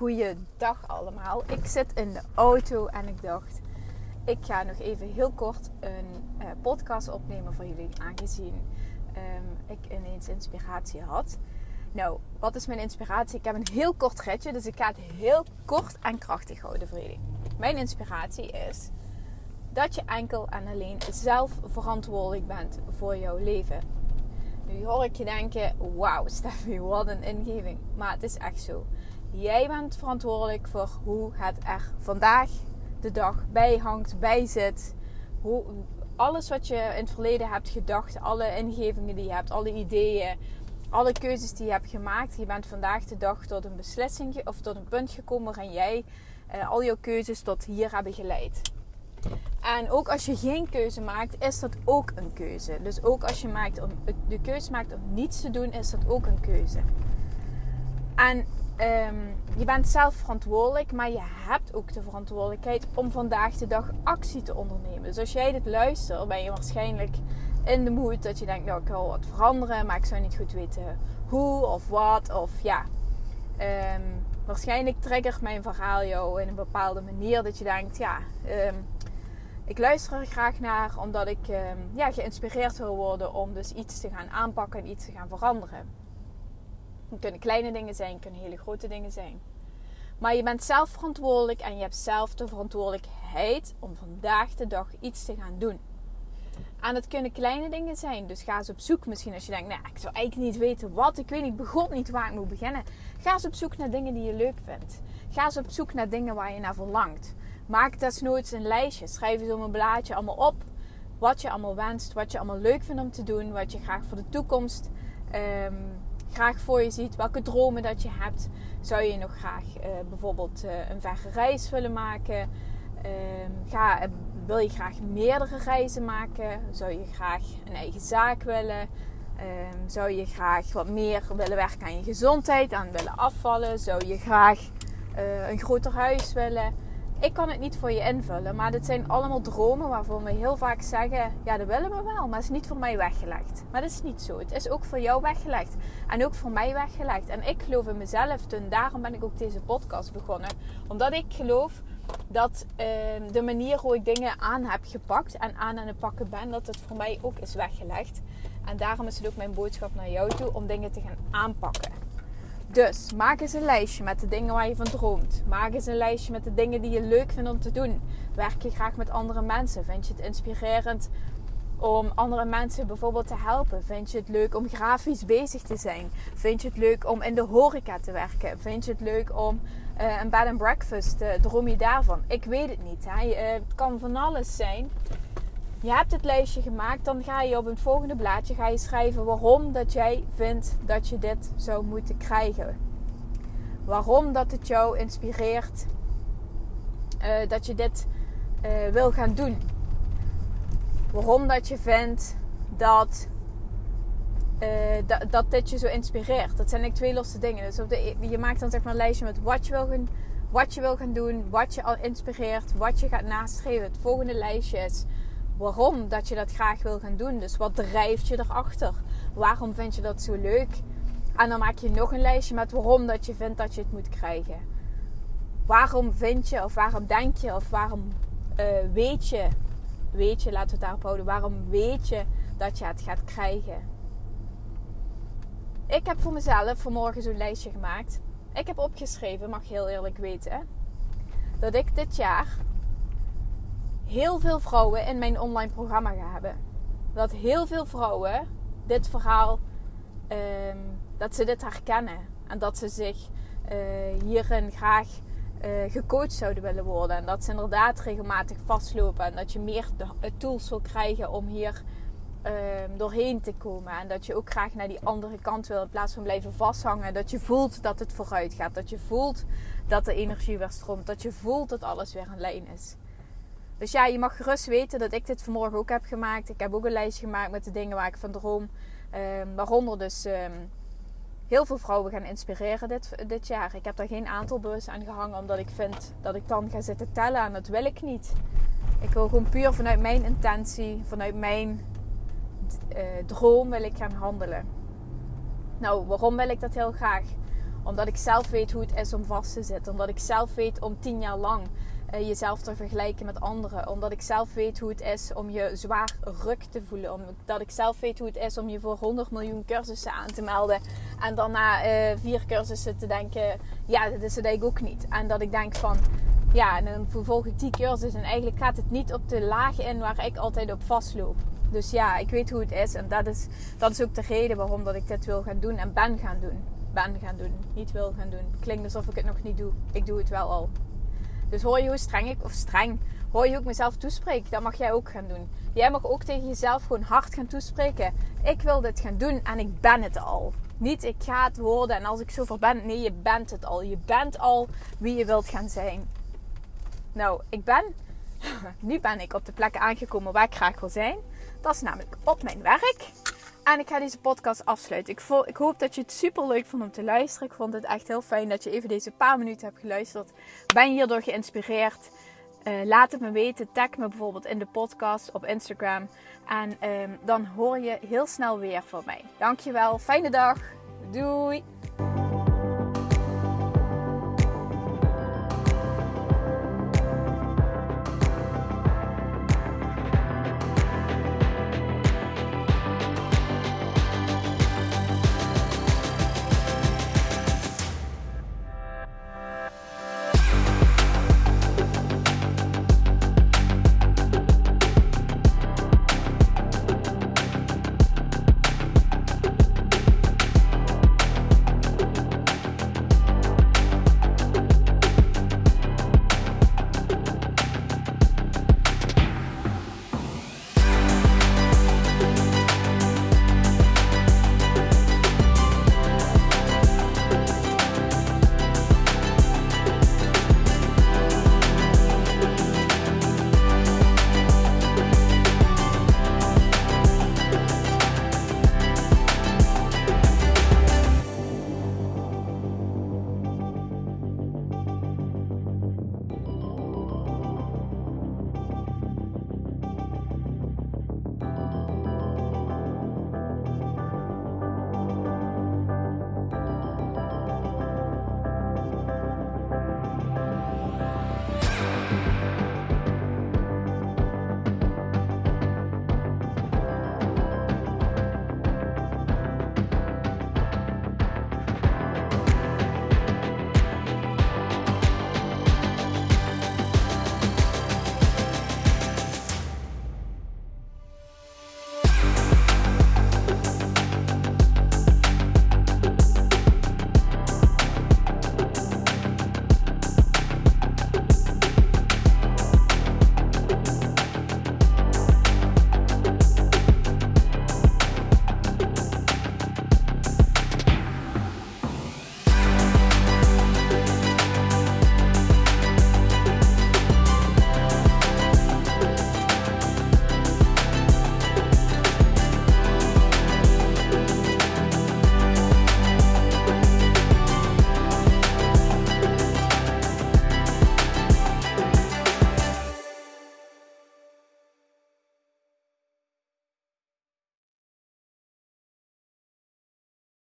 Hele goede dag allemaal. Ik zit in de auto en ik dacht, ik ga nog even heel kort een uh, podcast opnemen voor jullie, aangezien um, ik ineens inspiratie had. Nou, wat is mijn inspiratie? Ik heb een heel kort ritje, dus ik ga het heel kort en krachtig houden voor jullie. Mijn inspiratie is dat je enkel en alleen zelf verantwoordelijk bent voor jouw leven. Nu hoor ik je denken, wauw Steffi, wat een ingeving. Maar het is echt zo. Jij bent verantwoordelijk voor hoe het er vandaag de dag bij hangt, bij zit. Hoe, alles wat je in het verleden hebt gedacht, alle ingevingen die je hebt, alle ideeën, alle keuzes die je hebt gemaakt. Je bent vandaag de dag tot een beslissing of tot een punt gekomen waarin jij uh, al jouw keuzes tot hier hebben geleid. En ook als je geen keuze maakt, is dat ook een keuze. Dus ook als je maakt om, de keuze maakt om niets te doen, is dat ook een keuze. En um, je bent zelf verantwoordelijk, maar je hebt ook de verantwoordelijkheid om vandaag de dag actie te ondernemen. Dus als jij dit luistert, ben je waarschijnlijk in de moed dat je denkt, nou ik wil wat veranderen, maar ik zou niet goed weten hoe of wat. Of ja, um, waarschijnlijk triggert mijn verhaal jou in een bepaalde manier dat je denkt, ja, um, ik luister er graag naar omdat ik ehm, ja, geïnspireerd wil worden om dus iets te gaan aanpakken en iets te gaan veranderen. Het kunnen kleine dingen zijn, het kunnen hele grote dingen zijn. Maar je bent zelf verantwoordelijk en je hebt zelf de verantwoordelijkheid om vandaag de dag iets te gaan doen. En het kunnen kleine dingen zijn. Dus ga eens op zoek. Misschien als je denkt, nou, ik zou eigenlijk niet weten wat. Ik weet niet, begon niet waar ik moet beginnen. Ga eens op zoek naar dingen die je leuk vindt. Ga eens op zoek naar dingen waar je naar verlangt. Maak desnoods een lijstje. Schrijf eens op een blaadje allemaal op. Wat je allemaal wenst. Wat je allemaal leuk vindt om te doen. Wat je graag voor de toekomst um, graag voor je ziet. Welke dromen dat je hebt. Zou je nog graag uh, bijvoorbeeld uh, een verre reis willen maken? Um, ga, wil je graag meerdere reizen maken? Zou je graag een eigen zaak willen? Um, zou je graag wat meer willen werken aan je gezondheid, aan willen afvallen? Zou je graag uh, een groter huis willen? Ik kan het niet voor je invullen, maar dit zijn allemaal dromen waarvan we heel vaak zeggen: ja, dat willen we wel, maar het is niet voor mij weggelegd. Maar dat is niet zo. Het is ook voor jou weggelegd en ook voor mij weggelegd. En ik geloof in mezelf en daarom ben ik ook deze podcast begonnen. Omdat ik geloof dat uh, de manier hoe ik dingen aan heb gepakt en aan aan het pakken ben, dat het voor mij ook is weggelegd. En daarom is het ook mijn boodschap naar jou toe om dingen te gaan aanpakken. Dus maak eens een lijstje met de dingen waar je van droomt. Maak eens een lijstje met de dingen die je leuk vindt om te doen. Werk je graag met andere mensen? Vind je het inspirerend om andere mensen bijvoorbeeld te helpen? Vind je het leuk om grafisch bezig te zijn? Vind je het leuk om in de horeca te werken? Vind je het leuk om uh, een bed and breakfast? Uh, droom je daarvan? Ik weet het niet. Hè? Uh, het kan van alles zijn. Je hebt het lijstje gemaakt, dan ga je op het volgende blaadje ga je schrijven waarom dat jij vindt dat je dit zou moeten krijgen. Waarom dat het jou inspireert uh, dat je dit uh, wil gaan doen. Waarom dat je vindt dat, uh, dat, dat dit je zo inspireert. Dat zijn twee losse dingen. Dus op de, je maakt dan zeg maar een lijstje met wat je wil gaan, wat je wil gaan doen, wat je al inspireert, wat je gaat nastreven. Het volgende lijstje is waarom dat je dat graag wil gaan doen. Dus wat drijft je erachter? Waarom vind je dat zo leuk? En dan maak je nog een lijstje met waarom dat je vindt dat je het moet krijgen. Waarom vind je of waarom denk je of waarom uh, weet je, weet je, laten we het daarop houden, waarom weet je dat je het gaat krijgen? Ik heb voor mezelf vanmorgen zo'n lijstje gemaakt. Ik heb opgeschreven, mag je heel eerlijk weten, dat ik dit jaar heel veel vrouwen in mijn online programma gaan hebben. Dat heel veel vrouwen dit verhaal, um, dat ze dit herkennen. En dat ze zich uh, hierin graag uh, gecoacht zouden willen worden. En dat ze inderdaad regelmatig vastlopen. En dat je meer tools wil krijgen om hier ehm, doorheen te komen. En dat je ook graag naar die andere kant wil in plaats van blijven vasthangen. Dat je voelt dat het vooruit gaat. Dat je voelt dat de energie weer stroomt. Dat je voelt dat alles weer een lijn is. Dus ja, je mag gerust weten dat ik dit vanmorgen ook heb gemaakt. Ik heb ook een lijstje gemaakt met de dingen waar ik van droom. Um, waaronder dus ehm, heel veel vrouwen gaan inspireren dit, dit jaar. Ik heb daar geen aantal bewust aan gehangen, omdat ik vind dat ik dan ga zitten tellen. En dat wil ik niet. Ik wil gewoon puur vanuit mijn intentie, vanuit mijn uh, droom wil ik gaan handelen. Nou, waarom wil ik dat heel graag? Omdat ik zelf weet hoe het is om vast te zitten. Omdat ik zelf weet om tien jaar lang uh, jezelf te vergelijken met anderen. Omdat ik zelf weet hoe het is om je zwaar ruk te voelen. Omdat ik zelf weet hoe het is om je voor 100 miljoen cursussen aan te melden. En dan na uh, vier cursussen te denken, ja, dat is het eigenlijk ook niet. En dat ik denk van, ja, en dan vervolg ik die cursus. En eigenlijk gaat het niet op de laag in waar ik altijd op vastloop. Dus ja, ik weet hoe het is. En dat is, dat is ook de reden waarom dat ik dit wil gaan doen en ben gaan doen. Ben gaan doen, niet wil gaan doen. Klinkt alsof ik het nog niet doe. Ik doe het wel al. Dus hoor je hoe streng ik, of streng, hoor je hoe ik mezelf toespreek? Dat mag jij ook gaan doen. Jij mag ook tegen jezelf gewoon hard gaan toespreken. Ik wil dit gaan doen en ik ben het al. Niet ik ga het worden en als ik zover ben. Nee, je bent het al. Je bent al wie je wilt gaan zijn. Nou, ik ben. nu ben ik op de plek aangekomen waar ik graag wil zijn. Dat is namelijk op mijn werk. En ik ga deze podcast afsluiten. Ik, ik, hoop dat je het super leuk vond om te luisteren. Ik vond het echt heel fijn dat je even deze paar minuten hebt geluisterd. Ben je hierdoor geïnspireerd? Uh, laat het me weten. Tag me bijvoorbeeld in de podcast op Instagram. En um, dan hoor je heel snel weer van mij. Dankjewel. Fijne dag. Doei.